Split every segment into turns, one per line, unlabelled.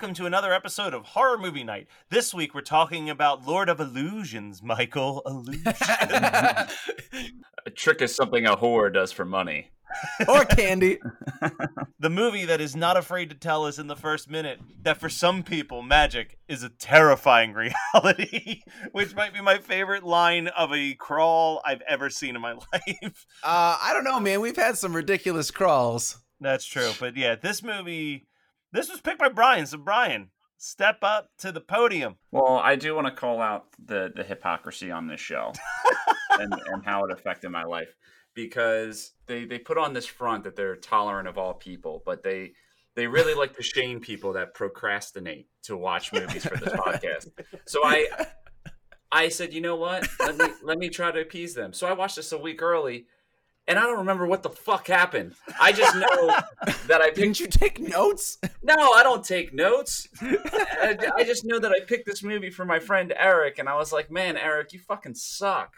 Welcome to another episode of Horror Movie Night. This week we're talking about Lord of Illusions, Michael. Illusion.
A trick is something a whore does for money.
or candy.
the movie that is not afraid to tell us in the first minute that for some people, magic is a terrifying reality, which might be my favorite line of a crawl I've ever seen in my life.
Uh, I don't know, man. We've had some ridiculous crawls.
That's true. But yeah, this movie, this was picked by Brian. So, Brian, step up to the podium.
Well, I do want to call out the the hypocrisy on this show and, and how it affected my life because they they put on this front that they're tolerant of all people, but they they really like to shame people that procrastinate to watch movies for this podcast. So I I said, you know what? Let me let me try to appease them. So I watched this a week early. And I don't remember what the fuck happened. I just know that I picked
Didn't you take notes?
No, I don't take notes. I, I just know that I picked this movie for my friend Eric, and I was like, "Man, Eric, you fucking suck."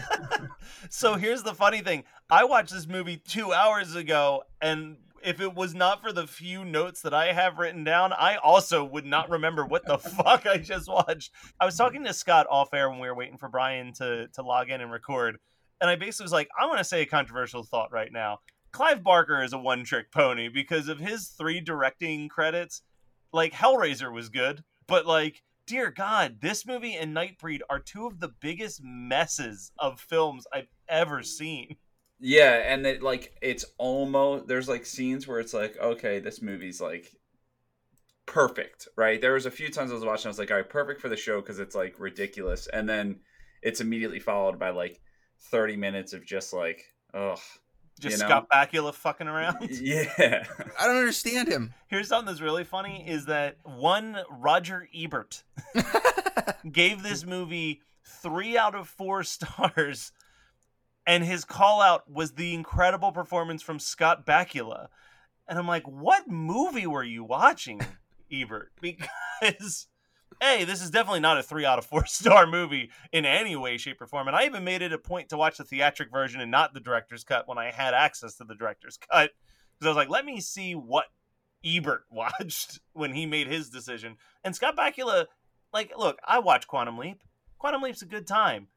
so here's the funny thing I watched this movie two hours ago, and if it was not for the few notes that I have written down, I also would not remember what the fuck I just watched. I was talking to Scott off air when we were waiting for Brian to, to log in and record, and I basically was like, I'm going to say a controversial thought right now. Clive Barker is a one trick pony because of his three directing credits. Like, Hellraiser was good, but like, dear God, this movie and Nightbreed are two of the biggest messes of films I've ever seen.
Yeah, and it like it's almost there's like scenes where it's like, okay, this movie's like perfect, right? There was a few times I was watching, I was like, all right, perfect for the show because it's like ridiculous, and then it's immediately followed by like 30 minutes of just like, ugh.
Just
you know?
Scott Bakula fucking around.
Yeah.
I don't understand him.
Here's something that's really funny is that one Roger Ebert gave this movie three out of four stars, and his call out was the incredible performance from Scott Bakula. And I'm like, what movie were you watching, Ebert? Because hey, this is definitely not a three out of four star movie in any way, shape, or form. And I even made it a point to watch the theatric version and not the director's cut when I had access to the director's cut. Because I was like, let me see what Ebert watched when he made his decision. And Scott Bakula, like, look, I watched Quantum Leap. Quantum Leap's a good time.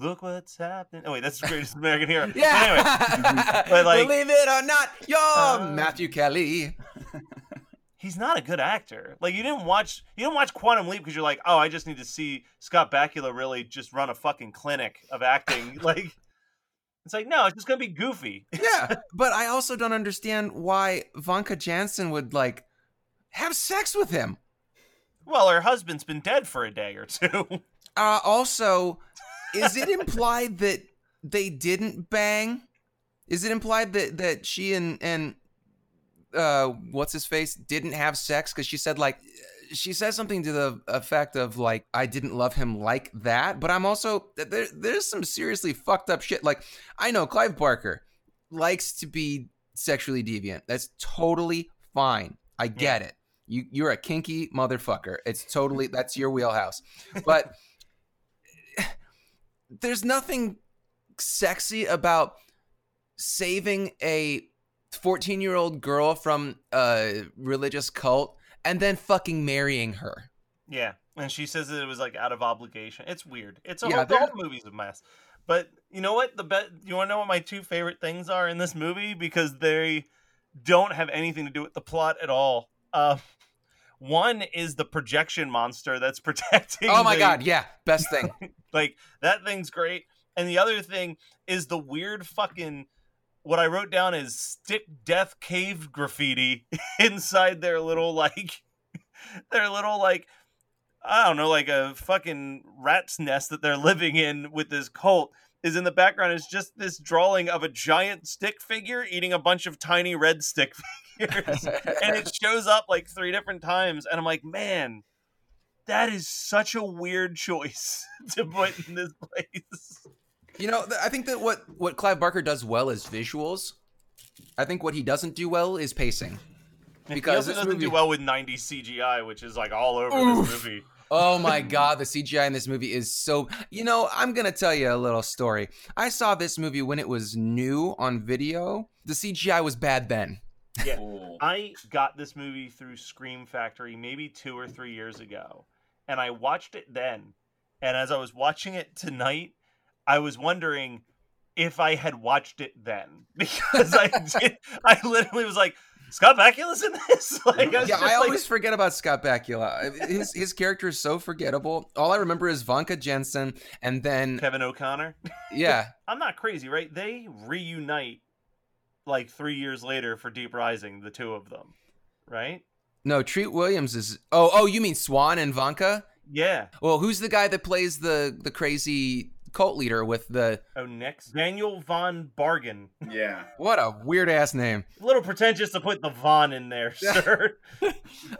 Look what's happening. Oh wait, that's the greatest American hero. But
Yeah.
anyway, but like,
Believe it or not, you're
Uh,
Matthew Kelly.
He's not a good actor. Like you didn't watch you didn't watch Quantum Leap because you're like, oh, I just need to see Scott Bakula really just run a fucking clinic of acting. like it's like no, it's just gonna be goofy.
Yeah, but I also don't understand why Famke Janssen would like have sex with him.
Well, her husband's been dead for a day or two.
Uh, also, is it implied that they didn't bang? Is it implied that that she and and uh what's his face didn't have sex because she said like she says something to the effect of like I didn't love him like that, but I'm also there there's some seriously fucked up shit. Like I know Clive Barker likes to be sexually deviant. That's totally fine. I get it. You you're a kinky motherfucker. It's totally that's your wheelhouse. But there's nothing sexy about saving a 14 year old girl from a religious cult and then fucking marrying her.
Yeah, and she says that it was like out of obligation. It's weird. It's a
Yeah,
whole, the whole movie's a mess. But you know what? The bet. You want to know what my two favorite things are in this movie because they don't have anything to do with the plot at all. Uh, one is the projection monster that's protecting.
Oh my
the-
god, yeah, best thing.
like that thing's great. And the other thing is the weird fucking what I wrote down is stick death cave graffiti inside their little like their little like I don't know, like a fucking rat's nest that they're living in with this cult is in the background is just this drawing of a giant stick figure eating a bunch of tiny red stick figures. and it shows up like three different times and I'm like, man, that is such a weird choice to put in this place.
You know, th- I think that what what Clive Barker does well is visuals. I think what he doesn't do well is pacing.
he
Because
also doesn't
movie-
do well with 90 CGI, which is like all over this movie.
Oh my god, the CGI in this movie is so. You know, I'm gonna tell you a little story. I saw this movie when it was new on video. The CGI was bad then.
Yeah. I got this movie through Scream Factory maybe two or three years ago, and I watched it then. And as I was watching it tonight, I was wondering if I had watched it then because I did. I literally was like, Scott Bakula's in this. Like, I
Yeah, I
like,
always forget about Scott Bakula. His his character is so forgettable. All I remember is Famke Janssen, and then
Kevin O'Connor.
yeah,
I'm not crazy, right? They reunite like three years later for Deep Rising, the two of them, right?
no, Treat Williams is. Oh, oh, you mean Swan and Famke?
Yeah.
Well, who's the guy that plays the the crazy cult leader with the
Oh, next Daniel Von Bargen.
Yeah.
what a weird ass name.
A little pretentious to put the Von in there, sir.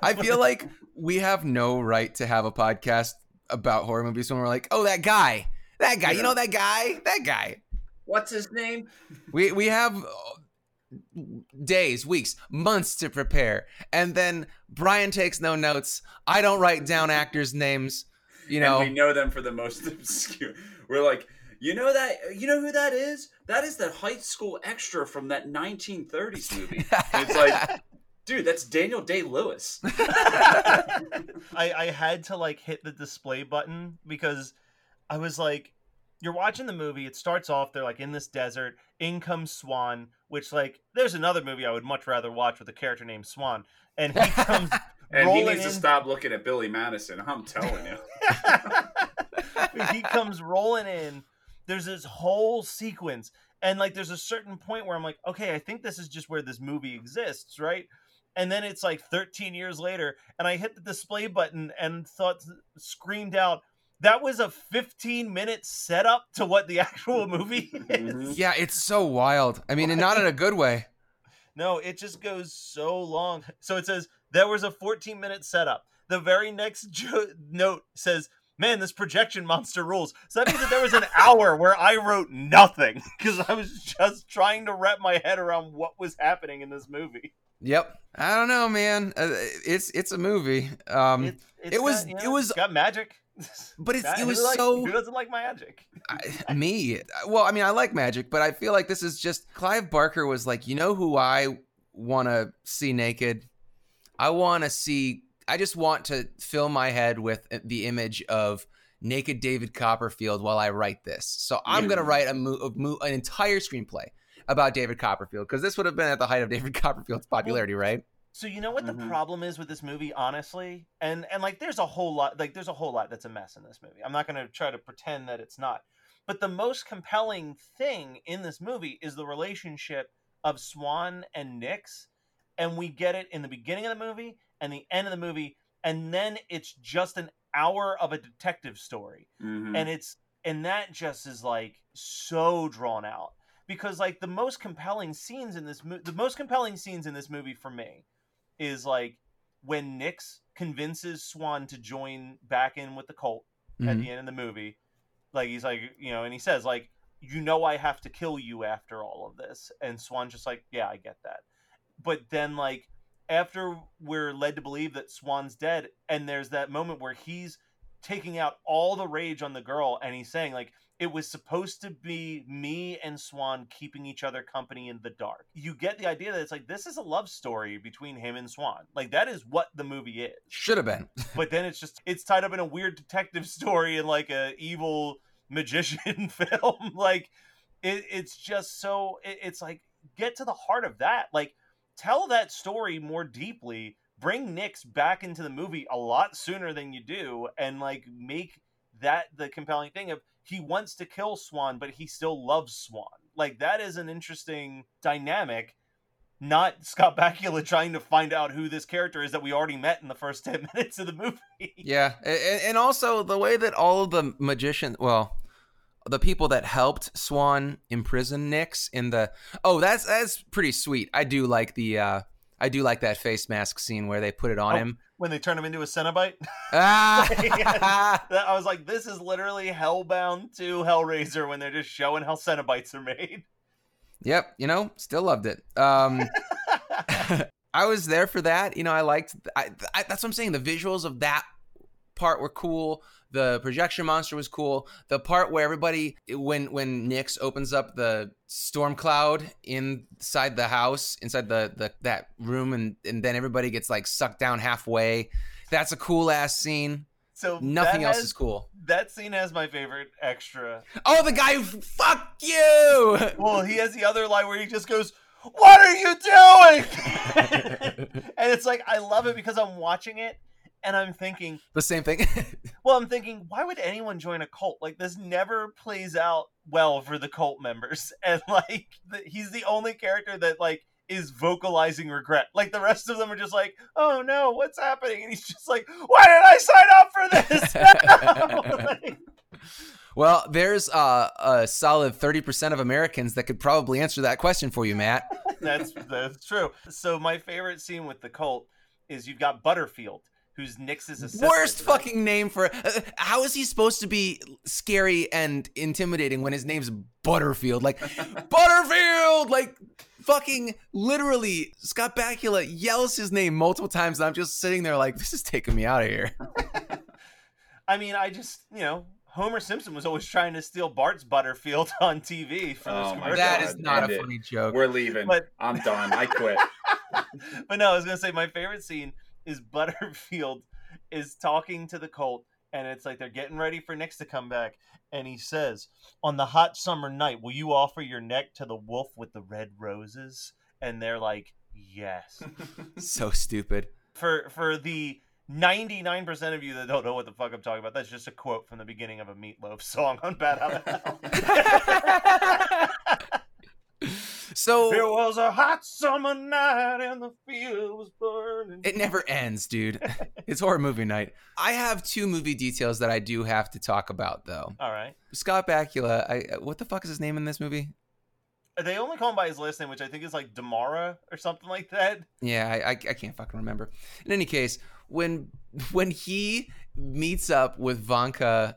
I feel like we have no right to have a podcast about horror movies when we're like, oh, that guy, that guy, you know that guy, that guy.
What's his name?
We we have uh, days, weeks, months to prepare, and then Brian takes no notes. I don't write down actors' names. You know,
And we know them for the most obscure. We're like, you know that? You know who that is? That is that high school extra from that 1930s movie. And it's like, dude, that's Daniel Day Lewis.
I, I had to like hit the display button because I was like, you're watching the movie. It starts off, they're like in this desert. In comes Swan, which like there's another movie I would much rather watch with a character named Swan, and he comes
And he
rolling
needs to stop looking at Billy Madison. I'm telling you.
he comes rolling in. There's this whole sequence, and like there's a certain point where I'm like, okay, I think this is just where this movie exists, right? And then it's like 13 years later, and I hit the display button and thought, screamed out, that was a 15 minute setup to what the actual movie is. Mm-hmm.
yeah, it's so wild. I mean, and not in a good way.
No, it just goes so long. So it says there was a 14 minute setup. The very next jo- note says, "Man, this projection monster rules." So that means that there was an hour where I wrote nothing because I was just trying to wrap my head around what was happening in this movie.
Yep. I don't know, man. Uh, it's it's a movie. Um,
It's, it's
it was-
got, you
it was-
got magic.
But it's-
That-
it was
who
so-
Who doesn't like magic?
I, me. Well, I mean, I like magic, but I feel like this is just Clive Barker was like, you know who I want to see naked? I want to see. I just want to fill my head with the image of naked David Copperfield while I write this. So I'm gonna write a, mo- a mo- an entire screenplay about David Copperfield because this would have been at the height of David Copperfield's popularity, right?
So you know what
Mhm.
the problem is with this movie, honestly, and and like there's a whole lot, like there's a whole lot that's a mess in this movie. I'm not going to try to pretend that it's not, but the most compelling thing in this movie is the relationship of Swan and Nix, and we get it in the beginning of the movie and the end of the movie, and then it's just an hour of a detective story
Mhm.
and it's and that just is like so drawn out because like the most compelling scenes in this movie the most compelling scenes in this movie for me is like when Nix convinces Swan to join back in with the cult at
Mhm.
the end of the movie. Like he's like, you know, and he says like, you know, I have to kill you after all of this, and Swan's just like, yeah, I get that. But then like after we're led to believe that Swan's dead, and there's that moment where he's taking out all the rage on the girl, and he's saying like, it was supposed to be me and Swan keeping each other company in the dark. You get the idea that it's like this is a love story between him and Swan. Like that is what the movie is
Should have been.
but then it's just it's tied up in a weird detective story and like a evil magician film like it, it's just so it, it's like get to the heart of that like tell that story more deeply bring Nix back into the movie a lot sooner than you do and like make that the compelling thing of he wants to kill Swan but he still loves Swan like that is an interesting dynamic not Scott Bakula trying to find out who this character is that we already met in the first 10 minutes of the movie.
Yeah, and, and also the way that all of the magicians, well, the people that helped Swan imprison Nix in the oh, that's that's pretty sweet. I do like the uh I do like that face mask scene where they put it on
Oh.
him.
When they turn him into a Cenobite,
Ah,
I was like, this is literally Hellbound to Hellraiser when they're just showing how Cenobites are made.
yep, you know, still loved it. Um, I was there for that. You know, I liked. I, I that's what I'm saying. The visuals of that part were cool. The projection monster was cool. The part where everybody, when when Nix opens up the storm cloud inside the house, inside the, the that room, and and then everybody gets like sucked down halfway. That's a cool ass scene.
So
Nothing
that
else
has-
is cool.
That scene has my favorite extra.
Oh, the guy who fuck you.
Well, he has the other line where he just goes, "What are you doing?" and it's like I love it because I'm watching it and I'm thinking,
the same thing.
Well, I'm thinking, why would anyone join a cult? Like, this never plays out well for the cult members, and like, the, he's the only character that like is vocalizing regret. Like, the rest of them are just like, "Oh no, what's happening?" And he's just like, "Why did I sign up for this?" Like,
well, there's uh, a solid thirty percent of Americans that could probably answer that question for you, Matt.
that's that's true. So my favorite scene with the cult is you've got Butterfield, who's Nix's assistant.
Worst
right?
fucking name for. Uh, how is he supposed to be scary and intimidating when his name's Butterfield? Like Butterfield, like fucking literally. Scott Bakula yells his name multiple times, and I'm just sitting there like, this is taking me out of here.
I mean, I just you know. Homer Simpson was always trying to steal Bart's Butterfield on TV for this
Oh my
commercial.
that
God,
is not
end
a
it.
funny joke.
We're leaving.
But-
I'm done. I quit.
but no, I was gonna say my favorite scene is Butterfield is talking to the cult, and it's like they're getting ready for Nix to come back, and he says, "On the hot summer night, will you offer your neck to the wolf with the red roses?" And they're like, "Yes."
so stupid.
for for the 99% of you that don't know what the fuck I'm talking about, that's just a quote from the beginning of a Meatloaf song on Bat Out of Hell.
So
It was a hot summer night and the field was burning.
It never ends, dude. it's horror movie night. I have two movie details that I do have to talk about, though.
All right.
Scott Bakula, I what the fuck is his name in this movie?
They only call him by his last name, which I think is like Damara or something like that.
Yeah, I, I, I can't fucking remember. In any case, when when he meets up with Famke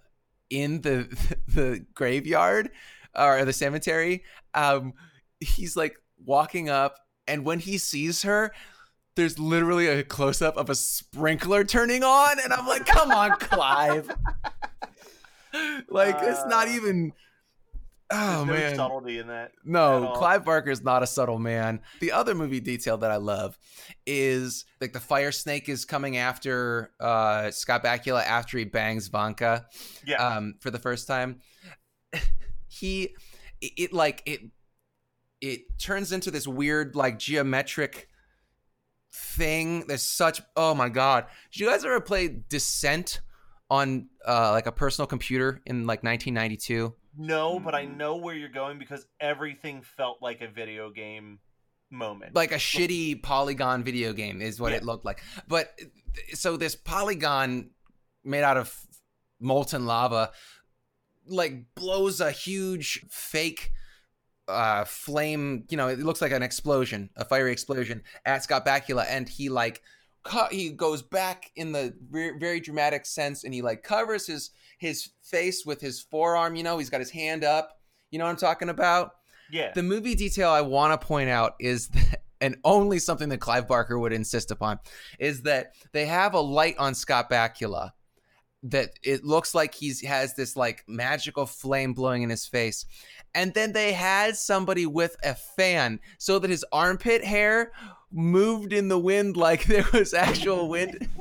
in the the graveyard or the cemetery, um, he's like walking up, and when he sees her, there's literally a close up of a sprinkler turning on, and I'm like, come on, Clive. like it's not
Uh,
even. Oh
no
man,
subtlety in that.
no. Clive Barker is not a subtle man. The other movie detail that I love is like the fire snake is coming after uh, Scott Bakula after he bangs Famke
Yeah.
um, for the first time. he, it, it like it, it turns into this weird like geometric thing. There's such oh my god! Did you guys ever play Descent on uh, like a personal computer in like 1992?
no, but I
Mm.
know where you're going because everything felt like a video game moment.
like a shitty polygon video game is what
Yeah.
it looked like. But so this polygon made out of molten lava like blows a huge fake uh flame, you know, it looks like an explosion, a fiery explosion at Scott Bakula and he like co- he goes back in the very, very dramatic sense and he like covers his his face with his forearm you know he's got his hand up you know what i'm talking about
Yeah.
the movie detail i want to point out is that and only something that clive barker would insist upon is that they have a light on scott bakula that it looks like he's has this like magical flame blowing in his face and then they had somebody with a fan so that his armpit hair moved in the wind like there was actual wind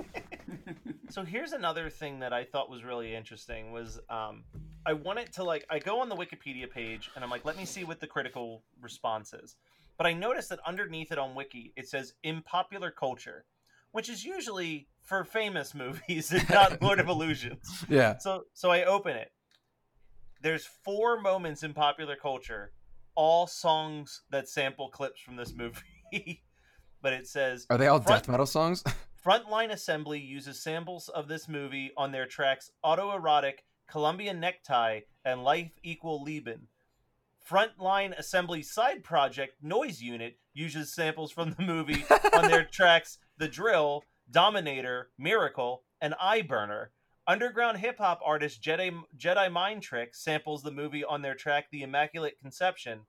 So here's another thing that I thought was really interesting was um, I wanted to like I go on the Wikipedia page and I'm like let me see what the critical response is. But I noticed that underneath it on Wiki it says in popular culture, which is usually for famous movies and not Lord of Illusions.
yeah
So so I open it. There's four moments in popular culture, all songs that sample clips from this movie. but it says
are they all
Front-
death metal songs
Frontline Assembly uses samples of this movie on their tracks Autoerotic, Colombian Necktie, and Life Equal Leben. Frontline Assembly side project Noise Unit uses samples from the movie on their tracks The Drill, Dominator, Miracle, and Eye Burner. Underground hip hop artist Jedi, Jedi Mind Trick samples the movie on their track The Immaculate Conception,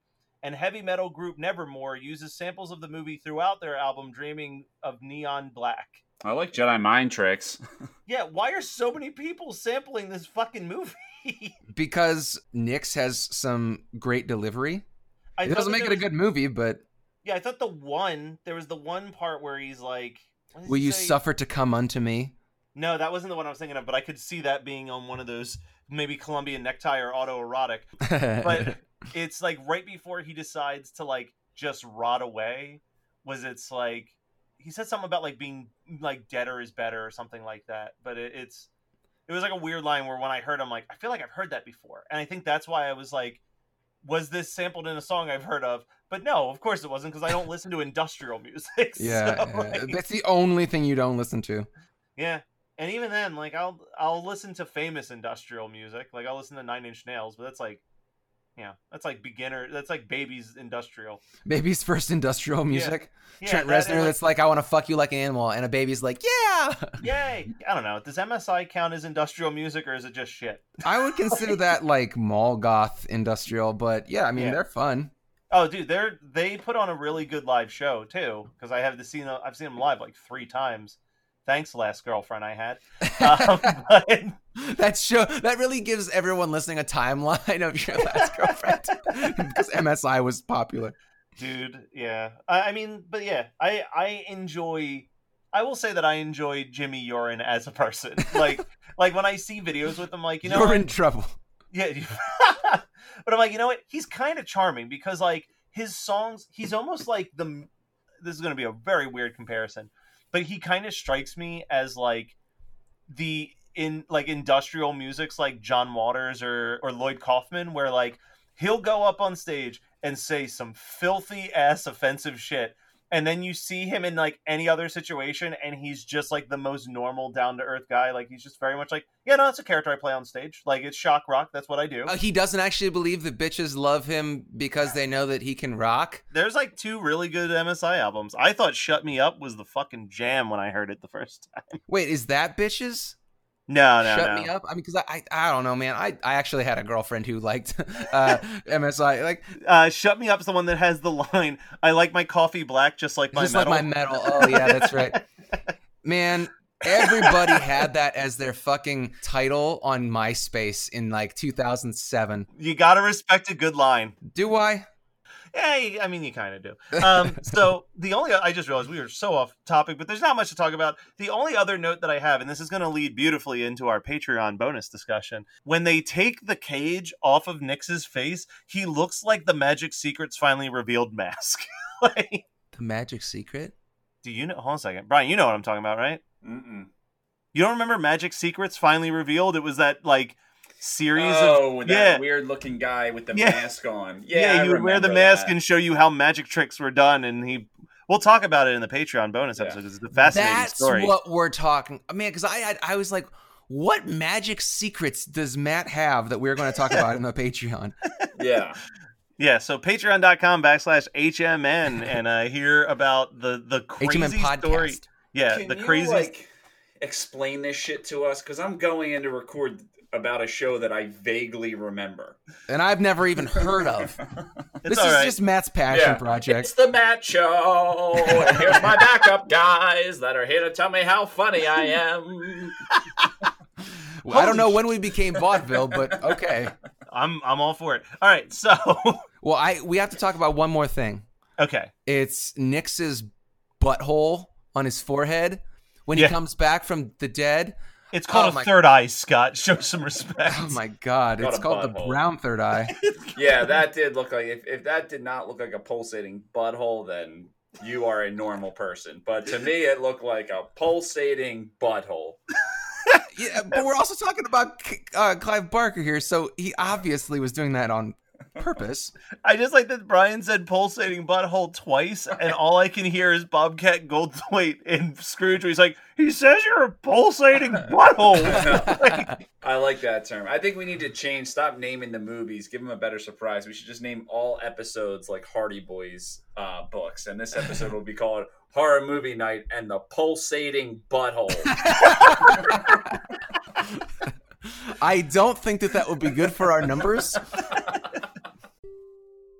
and heavy metal group Nevermore uses samples of the movie throughout their album Dreaming of Neon Black.
I like Jedi mind tricks.
Yeah, why are so many people sampling this fucking movie?
because Nix has some great delivery.
I
It doesn't make it a
was-
good movie, but
Yeah, I thought the one there was the one part where he's like,
will you
say?
suffer to come unto me?
No, that wasn't the one I was thinking of, but I could see that being on one of those maybe Colombian necktie or autoerotic. But it's like right before he decides to like just rot away. Was it's like he said something about like being like deader is better or something like that. But it, it's it was like a weird line where when I heard, I'm like, I feel like I've heard that before, and I think that's why I was like, was this sampled in a song I've heard of? But no, of course it wasn't because I don't listen to industrial music.
yeah,
so,
yeah.
like-
that's the only thing you don't listen to.
yeah. And even then, like I'll I'll listen to famous industrial music. Like I'll listen to Nine Inch Nails, but that's like yeah, that's like beginner that's like baby's industrial.
Baby's first industrial music.
Yeah,
Trent
that
Reznor
and, like,
that's like, I want to fuck you like an animal. And a baby's like, yeah.
Yay! I don't know. Does MSI count as industrial music or is it just shit?
I would consider that like mall goth industrial, but yeah, I mean,
Yeah.
they're fun.
Oh, dude, they're they put on a really good live show too. Because I have the seen I've seen them live like three times. Thanks, last girlfriend I had. Um, but,
That show that really gives everyone listening a timeline of your last girlfriend because MSI was popular.
dude yeah I, I mean but yeah i i enjoy i will say that i enjoy jimmy Urine as a person like like when i see videos with him like you know
You're in trouble.
yeah but i'm like you know what? He's kind of charming because like his songs he's almost like the this is going to be a very weird comparison but he kind of strikes me as like the in like industrial musics like john waters or or lloyd kaufman where like he'll go up on stage and say some filthy ass offensive shit and then you see him in like any other situation and he's just like the most normal down to earth guy. Like he's just very much like yeah no that's a character i play on stage. Like it's shock rock. That's what i do.
Uh, he doesn't actually believe the bitches love him because they know that he can rock.
there's like two really good msi albums. I thought shut me up was the fucking jam when i heard it the first time.
Wait, is that bitches?
No no
Shut
no
me up. I mean, because I, I I don't know, man. I I actually had a girlfriend who liked uh, MSI. Like
uh, shut me up's the one that has the line i like my coffee black just like my
just
metal
like my metal. Oh yeah, that's right. Man, everybody had that as their fucking title on MySpace in like 2007.
you gotta respect a good line
Do I?
Yeah, I mean, you kind of do. Um, so the only I just realized we were so off topic, but there's not much to talk about. The only other note that I have, and this is going to lead beautifully into our Patreon bonus discussion, when they take the cage off of Nix's face, he looks like the Magic Secrets finally revealed mask. like,
The Magic Secret?
do you know? Hold on a second, Brian. You know what I'm talking about, right?
Mm-mm.
You don't remember Magic Secrets finally revealed? It was that like series
Oh,
of
that
yeah.
weird looking guy with the
Yeah.
mask on.
Yeah,
Yeah, I
would wear the mask
that.
and show you how magic tricks were done, and he. We'll talk about it in the Patreon bonus
Yeah.
episode because it's a fascinating
That's
story.
what we're talking. Man, because I, I I was like, what magic secrets does Matt have that we're going to talk about in the Patreon?
Yeah.
Yeah, so patreon.com backslash HMN and uh, hear about the the crazy
HMN
story. Yeah,
Can
the crazy.
like explain this shit to us? Because I'm going in to record about a show that I vaguely remember.
and I've never even heard of. this is
right.
just Matt's passion project.
It's the Matt Show. and here's my backup guys that are here to tell me how funny I am.
I don't know when we became vaudeville, but okay.
I'm I'm all for it. All right, so
Well, I we have to talk about one more thing.
okay,
It's Nix's butthole on his forehead when he comes back from the dead.
It's called
Oh
a
my-
third eye. Scott, show some respect.
Oh my god,
Got
it's
a
called the
butthole.
brown third eye.
Yeah, that did look like if, if that did not look like a pulsating butthole, then you are a normal person. But to me, it looked like a pulsating butthole.
yeah, but we're also talking about uh, Clive Barker here, so he obviously was doing that on purpose.
I just like that Brian said pulsating butthole twice, and all I can hear is Bobcat Goldthwait in Scrooged. Where he's like, he says you're a pulsating butthole. Like,
I like that term. I think we need to change. Stop naming the movies. Give them a better surprise. We should just name all episodes like Hardy Boys uh, books, and this episode will be called Horror Movie Night and the Pulsating Butthole.
I don't think that that would be good for our numbers.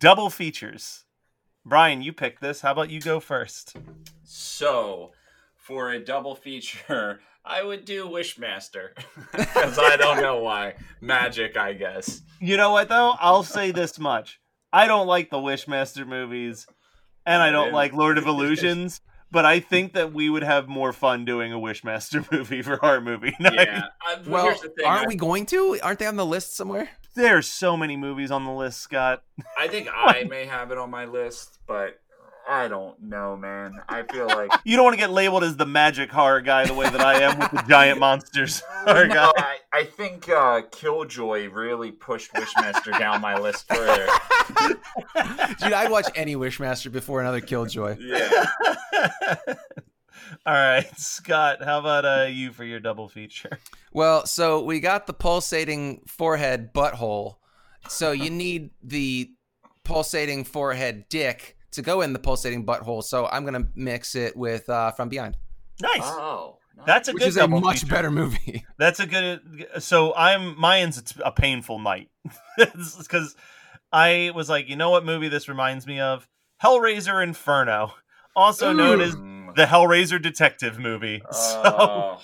double features. Brian, you picked this. How about you go first?
so, for a double feature, I would do Wishmaster because I don't know why. Magic, I guess.
You know what though? I'll say this much: I don't like the Wishmaster movies, and I don't
Yeah.
like Lord of Illusions. But I think that we would have more fun doing a Wishmaster movie for our movie night.
Yeah. I,
Well,
here's the thing.
aren't
I-
we going to? Aren't they on the list somewhere?
There's so many movies on the list, Scott.
I think I may have it on my list, but I don't know, man. I feel like
You don't want to get labeled as the magic horror guy the way that I am with the giant monsters horror guy.
no, I, I think uh, Killjoy really pushed Wishmaster down my list further.
Dude, I'd watch any Wishmaster before another Killjoy.
Yeah.
All right, Scott. How about uh, you for your double feature?
Well, so we got the pulsating forehead butthole. So you need the pulsating forehead dick to go in the pulsating butthole. So I'm gonna mix it with uh, From Beyond,
Nice.
Oh.
That's a
which
good
is a much
feature.
better movie.
That's a good. So I'm mine's it's a painful night because I was like, you know what movie this reminds me of? Hellraiser Inferno, also known as The Hellraiser detective movie. So,
Oh.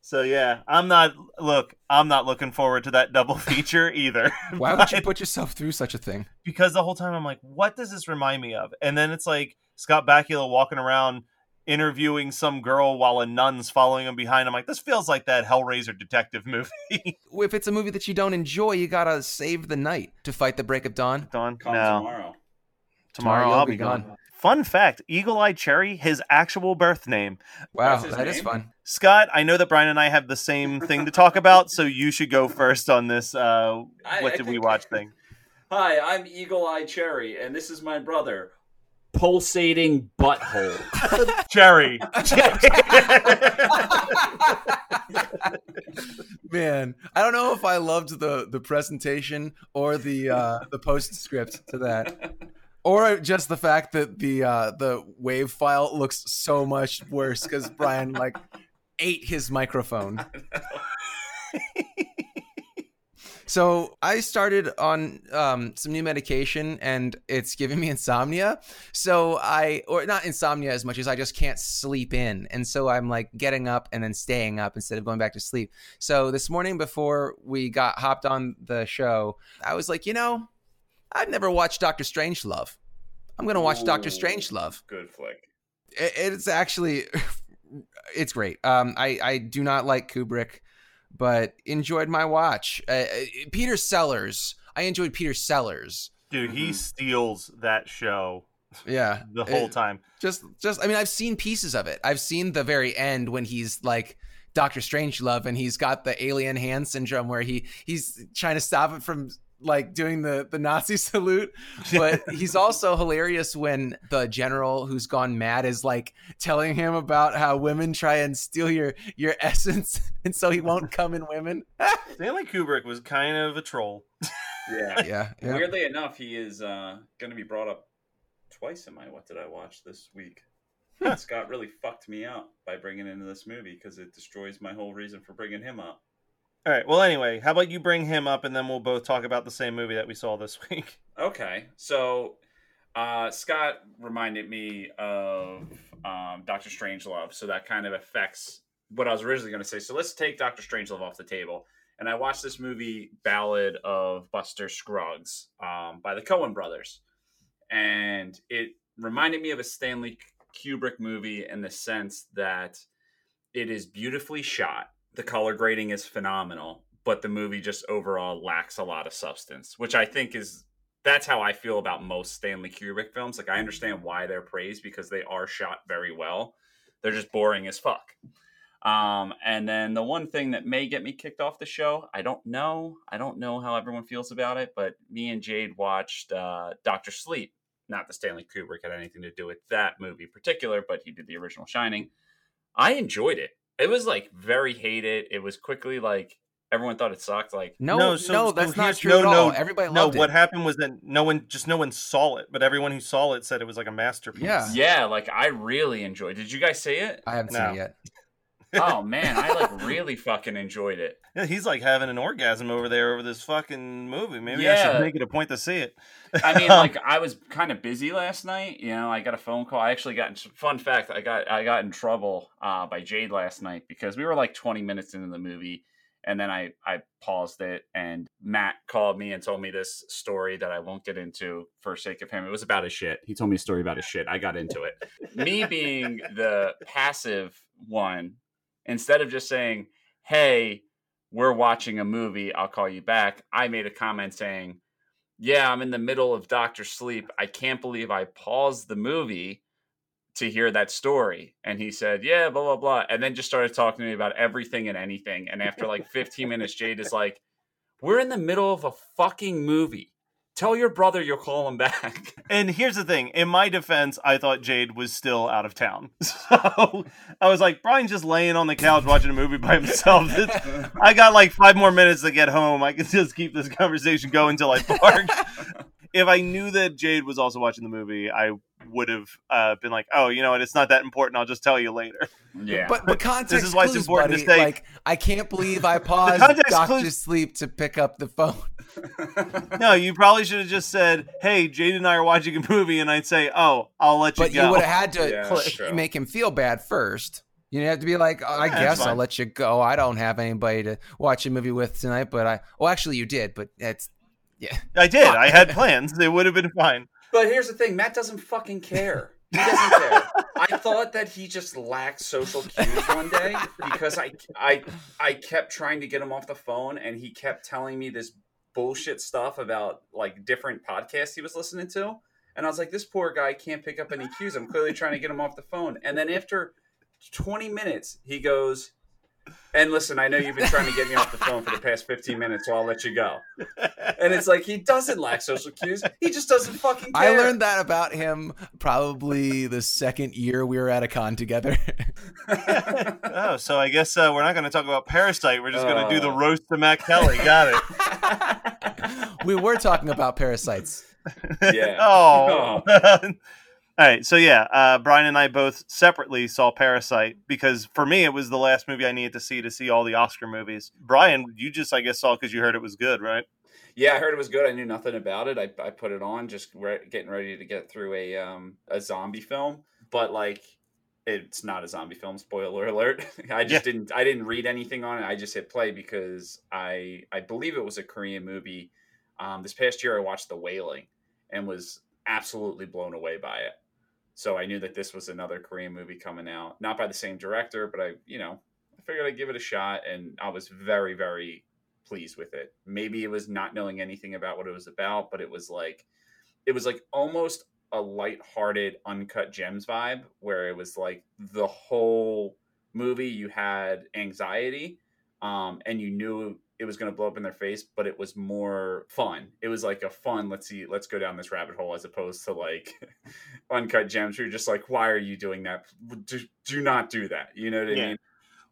so yeah, I'm not. Look, I'm not looking forward to that double feature either.
Why would you put yourself through such a thing?
because the whole time I'm like, what does this remind me of? And then it's like Scott Bakula walking around interviewing some girl while a nun's following him behind. I'm like, this feels like that Hellraiser detective movie.
If it's a movie that you don't enjoy, you gotta save the night to fight the break of dawn.
Dawn.
Come
no,
tomorrow.
tomorrow
you'll
I'll
be
be gone.
gone.
Fun fact: Eagle Eye Cherry, his actual birth name.
Wow,
That's
that
his
is fun.
Scott, I know that Brian and I have the same thing to talk about, so you should go first on this. Uh,
I-
what
I
did we watch thing?
Hi, I'm Eagle Eye Cherry, and this is my brother, Pulsating Butthole.
Cherry.
Man, I don't know if I loved the the presentation or the uh, the postscript to that, or just the fact that the uh, the wave file looks so much worse because Brian like ate his microphone. So I started on um, some new medication, and it's giving me insomnia. So I, or not insomnia as much as I just can't sleep in, and so I'm like getting up and then staying up instead of going back to sleep. So this morning before we got hopped on the show, I was like, you know, I've never watched Doctor Strangelove. I'm gonna watch Doctor
Ooh,
Strangelove.
Good flick.
It, it's actually, it's great. Um, I I do not like Kubrick but enjoyed my watch. Uh, uh, Peter Sellers, I enjoyed Peter Sellers.
Dude, he
Mhm.
steals that show
Yeah,
the whole
It-
time.
Just, just. I mean, I've seen pieces of it. I've seen the very end when he's like Doctor Strangelove, and he's got the alien hand syndrome where he he's trying to stop it from like doing the the Nazi salute. But he's also hilarious when the general who's gone mad is like telling him about how women try and steal your your essence, and so he won't come in women.
Stanley Kubrick was kind of a troll.
Yeah.
yeah, yeah.
Weirdly enough, he is uh, going to be brought up twice in my What Did I Watch this week. Scott really fucked me out by bringing into this movie because it destroys my whole reason for bringing him up.
All right. Well, anyway, how about you bring him up and then we'll both talk about the same movie that we saw this week.
Okay, so uh, Scott reminded me of um, Doctor Strangelove, so that kind of affects what I was originally going to say. So let's take Doctor Strangelove off the table. And I watched this movie, Ballad of Buster Scruggs, um, by the Coen Brothers, and it reminded me of a Stanley Kubrick movie in the sense that it is beautifully shot. The color grading is phenomenal, but the movie just overall lacks a lot of substance, which I think is that's how I feel about most Stanley Kubrick films. Like I understand why they're praised because they are shot very well. They're just boring as fuck. Um, and then the one thing that may get me kicked off the show, I don't know. I don't know how everyone feels about it, but me and Jade watched uh, Doctor Sleep. Not that Stanley Kubrick had anything to do with that movie particular, but he did the original Shining. I enjoyed it. It was like very hated. It was quickly like everyone thought it sucked. Like
No, no,
so- so
that's not true
no,
at all.
no,
Everybody liked it.
no,
loved
what
it.
happened was that no one, just no one saw it, but everyone who saw it said it was like a masterpiece.
Yeah.
yeah, like I really enjoyed. Did you guys see it?
I haven't seen it yet.
Oh man, I like really fucking enjoyed it.
Yeah, he's like having an orgasm over there over this fucking movie. Maybe I should make it a point to see it.
I mean, like I was kind of busy last night. You know, I got a phone call. I actually got fun fact. I got I got in trouble uh, by Jade last night because we were like 20 minutes into the movie, and then I I paused it, and Matt called me and told me this story that I won't get into for sake of him. It was about his shit. He told me a story about his shit. I got into it. me being the passive one, instead of just saying, "Hey." We're watching a movie. I'll call you back. I made a comment saying, yeah, I'm in the middle of Doctor Sleep. I can't believe I paused the movie to hear that story. And he said, yeah, blah, blah, blah. And then just started talking to me about everything and anything. And after like 15 minutes, Jade is like, we're in the middle of a fucking movie. Tell your brother you'll call him back.
And here's the thing: in my defense, I thought Jade was still out of town, so I was like, Brian's just laying on the couch watching a movie by himself. I got like five more minutes to get home. I can just keep this conversation going until I park. If I knew that Jade was also watching the movie, I would have uh, been like, "Oh, you know what? It's not that important. I'll just tell you later."
yeah.
But but context
is why it's
clues,
important to say-
Like I can't believe I paused
context
Doctor
clues-
Sleep to pick up the phone.
No, you probably should have just said, "Hey, Jade and I are watching a movie," and I'd say, "Oh, I'll let you
But
go."
you would have had to
Yeah,
pl- make him feel bad first. You have to be like, oh, I
Yeah,
guess I'll let you go. I don't have anybody to watch a movie with tonight, but I. Well, actually, you did, but it's yeah.
I did. I had plans. It would have been fine.
But here's the thing: Matt doesn't fucking care. He doesn't care. I thought that he just lacked social cues one day because I, I, I kept trying to get him off the phone, and he kept telling me this bullshit stuff about like different podcasts he was listening to, and I was like, this poor guy can't pick up any cues. I'm clearly trying to get him off the phone, and then after 20 minutes, he goes. And listen, I know you've been trying to get me off the phone for the past 15 minutes, so I'll let you go. And it's like he doesn't lack social cues. He just doesn't fucking care.
I learned that about him probably the second year we were at a con together.
oh, so I guess uh, we're not going to talk about Parasite. We're just going to do the
Uh.
roast to Matt Kelly. Got it.
we were talking about parasites.
Yeah.
Oh. All right, so yeah, uh, Brian and I both separately saw Parasite because for me it was the last movie I needed to see to see all the Oscar movies. Brian, you just I guess saw because you heard it was good, right?
Yeah, I heard it was good. I knew nothing about it. I, I put it on just re- getting ready to get through a um a zombie film, but like it's not a zombie film. Spoiler alert! I just
Yeah.
didn't I didn't read anything on it. I just hit play because I I believe it was a Korean movie. Um, this past year I watched The Wailing and was absolutely blown away by it. So I knew that this was another Korean movie coming out, not by the same director, but I you know I figured I'd give it a shot, and I was very very pleased with it. Maybe it was not knowing anything about what it was about, but it was like it was like almost a light-hearted uncut gems vibe where it was like the whole movie you had anxiety um and you knew it was going to blow up in their face but it was more fun it was like a fun let's see let's go down this rabbit hole as opposed to like uncut gems where you're just like why are you doing that do, do not do that you know what i
Yeah.
mean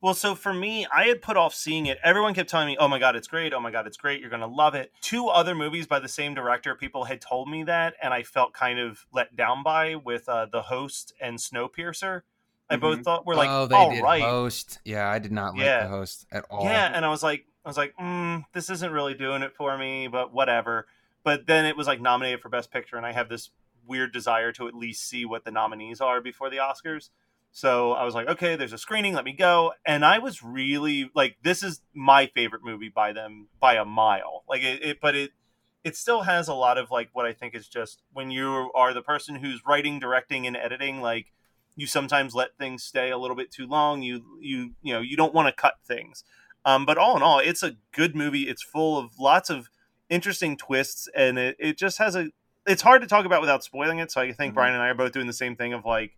Well, so for me, I had put off seeing it. Everyone kept telling me, "Oh my god, it's great! Oh my god, it's great! You're gonna love it." Two other movies by the same director, people had told me that, and I felt kind of let down by with uh, the host and Snowpiercer. I both
Mhm.
thought were like,
oh, they
"All
did
right,
host. Yeah, I did not like
Yeah.
the host at all.
Yeah, and I was like, I was like, mm, this isn't really doing it for me, but whatever. But then it was like nominated for Best Picture, and I have this weird desire to at least see what the nominees are before the Oscars. So I was like, okay, there's a screening, let me go. And I was really like, this is my favorite movie by them by a mile. Like it, it but it it still has a lot of like what I think is just when you are the person who's writing, directing, and editing, like you sometimes let things stay a little bit too long. You you you know you don't want to cut things. Um, but all in all, it's a good movie. It's full of lots of interesting twists, and it, it just has a. It's hard to talk about without spoiling it. So I think
Mhm.
Brian and I are both doing the same thing of like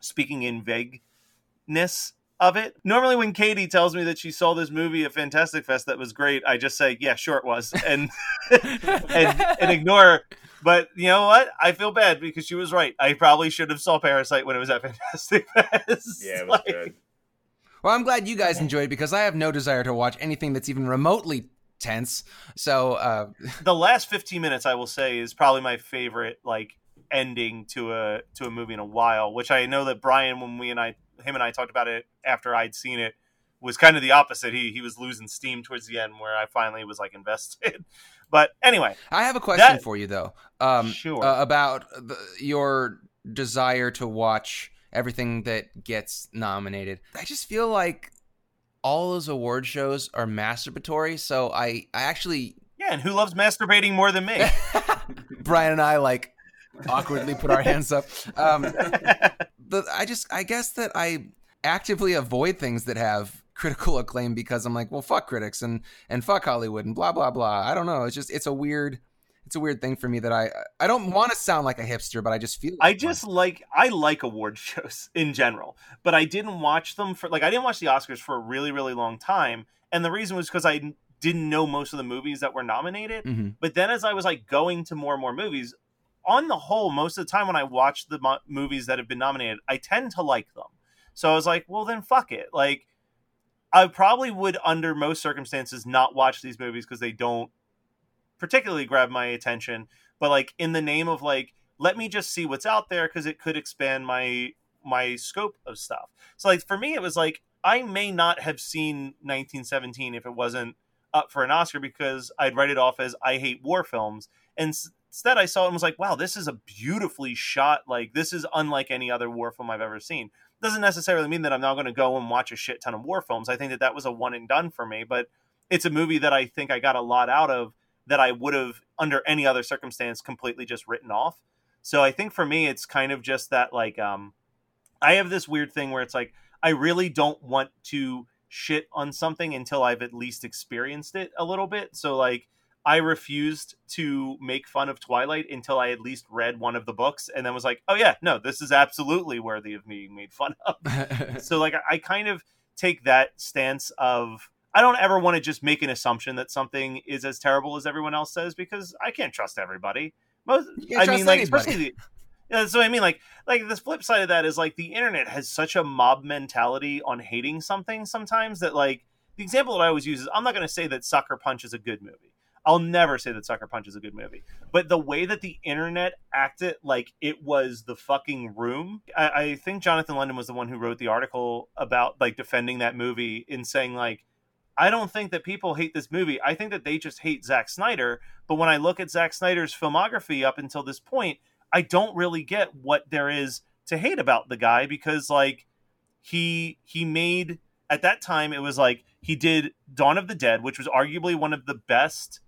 speaking in vagueness of it. Normally, when Katie tells me that she saw this movie at Fantastic Fest that was great, I just say, "Yeah, sure it was," and and, and ignore her. But you know what? I feel bad because she was right. I probably should have saw Parasite when it was at Fantastic Fest.
yeah it was
Like,
good
Well, I'm glad you guys enjoyed because I have no desire to watch anything that's even remotely tense. So, uh,
the last 15 minutes i will say is probably my favorite like ending to a to a movie in a while which i know that brian when we and i him and i talked about it after i'd seen it was kind of the opposite he he was losing steam towards the end where i finally was like invested but anyway
I have a question
That-
for you though. Um,
Sure.
uh, about the, your desire to watch everything that gets nominated. I just feel like all those award shows are masturbatory. So I, I actually,
yeah and who loves masturbating more than me
Brian and I like awkwardly put our hands up. Um, the, I just, I guess that I actively avoid things that have critical acclaim because I'm like, well, fuck critics and and fuck Hollywood and blah blah blah. I don't know. It's just, it's a weird, it's a weird thing for me that I, I don't want to sound like a hipster, but I just feel.
I
like one.
just like I like award shows in general, but I didn't watch them for like I didn't watch the Oscars for a really really long time, and the reason was because I didn't know most of the movies that were nominated.
Mhm.
But then as I was like going to more and more movies, on the whole, most of the time when I watch the mo- movies that have been nominated, I tend to like them. So I was like, well then fuck it. Like I probably would under most circumstances not watch these movies because they don't particularly grab my attention, but like in the name of like let me just see what's out there because it could expand my my scope of stuff. So like for me it was like I may not have seen 1917 if it wasn't up for an Oscar because I'd write it off as I hate war films and instead I saw it and was like wow this is a beautifully shot like this is unlike any other war film I've ever seen. Doesn't necessarily mean that I'm now going to go and watch a shit ton of war films. I think that that was a one and done for me, but it's a movie that I think I got a lot out of that I would have under any other circumstance completely just written off. So I think for me it's kind of just that like um I have this weird thing where it's like I really don't want to shit on something until I've at least experienced it a little bit. So like I refused to make fun of Twilight until I at least read one of the books and then was like, "Oh yeah, no, this is absolutely worthy of being made fun of." so like I- I kind of take that stance of I don't ever want to just make an assumption that something is as terrible as everyone else says because I can't trust everybody. Most I mean like
anybody.
especially the yeah, so I mean like like the flip side of that is like the internet has such a mob mentality on hating something sometimes that like the example that I always use is I'm not going to say that Sucker Punch is a good movie. I'll never say that Sucker Punch is a good movie, but the way that the internet acted like it was the fucking room, I, I think Jonathan London was the one who wrote the article about like defending that movie in saying like, I don't think that people hate this movie. I think that they just hate Zack Snyder. But when I look at Zack Snyder's filmography up until this point, I don't really get what there is to hate about the guy because like he he made at that time it was like he did Dawn of the Dead, which was arguably one of the best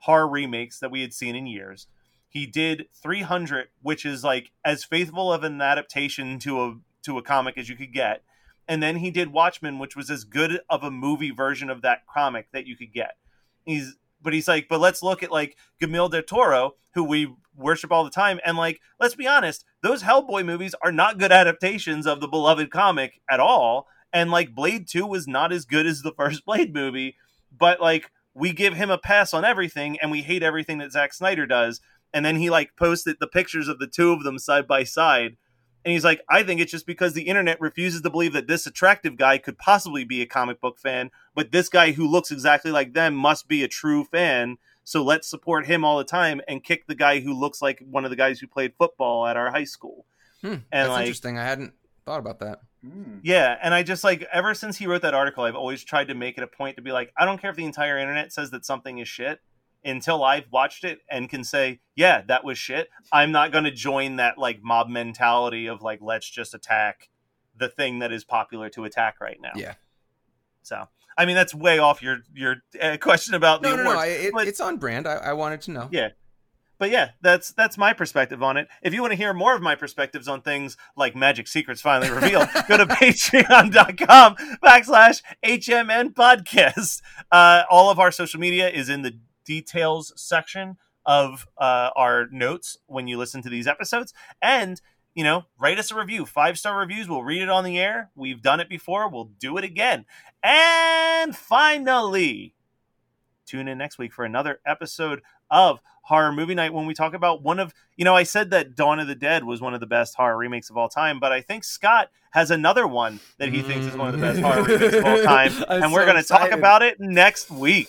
horror remakes that we had seen in years. He did 300, which is like as faithful of an adaptation to a to a comic as you could get. And then he did Watchmen, which was as good of a movie version of that comic that you could get. He's but he's like, but let's look at like Guillermo del Toro, who we worship all the time, and like, let's be honest, those Hellboy movies are not good adaptations of the beloved comic at all. And like Blade 2 was not as good as the first Blade movie, but like we give him a pass on everything and we hate everything that Zack Snyder does. And then he like posted the pictures of the two of them side by side. And he's like, I think it's just because the internet refuses to believe that this attractive guy could possibly be a comic book fan, but this guy who looks exactly like them must be a true fan. So let's support him all the time and kick the guy who looks like one of the guys who played football at our high school.
Hmm,
And,
that's
like-
interesting. I hadn't thought about that.
Hmm.
Yeah, and I just like ever since he wrote that article, I've always tried to make it a point to be like, I don't care if the entire internet says that something is shit until I've watched it and can say, yeah, that was shit. I'm not going to join that like mob mentality of like let's just attack the thing that is popular to attack right now.
Yeah.
So, I mean, that's way off your your uh, question about the
No, no, no.
awards.
I, it,
but-
it's on brand. I, I wanted to know.
Yeah. But yeah, that's that's my perspective on it. If you want to hear more of my perspectives on things like Magic Secrets finally revealed, go to patreon.com backslash HMN podcast. Uh, all of our social media is in the details section of uh, our notes when you listen to these episodes. And, you know, write us a review. Five star reviews. We'll read it on the air. We've done it before. We'll do it again. And finally, tune in next week for another episode of Horror Movie Night when we talk about one of, you know, I said that Dawn of the Dead was one of the best horror remakes of all time, but I think Scott has another one that he thinks is one of the best horror remakes of all time.
I'm
and we're going to talk about it next week.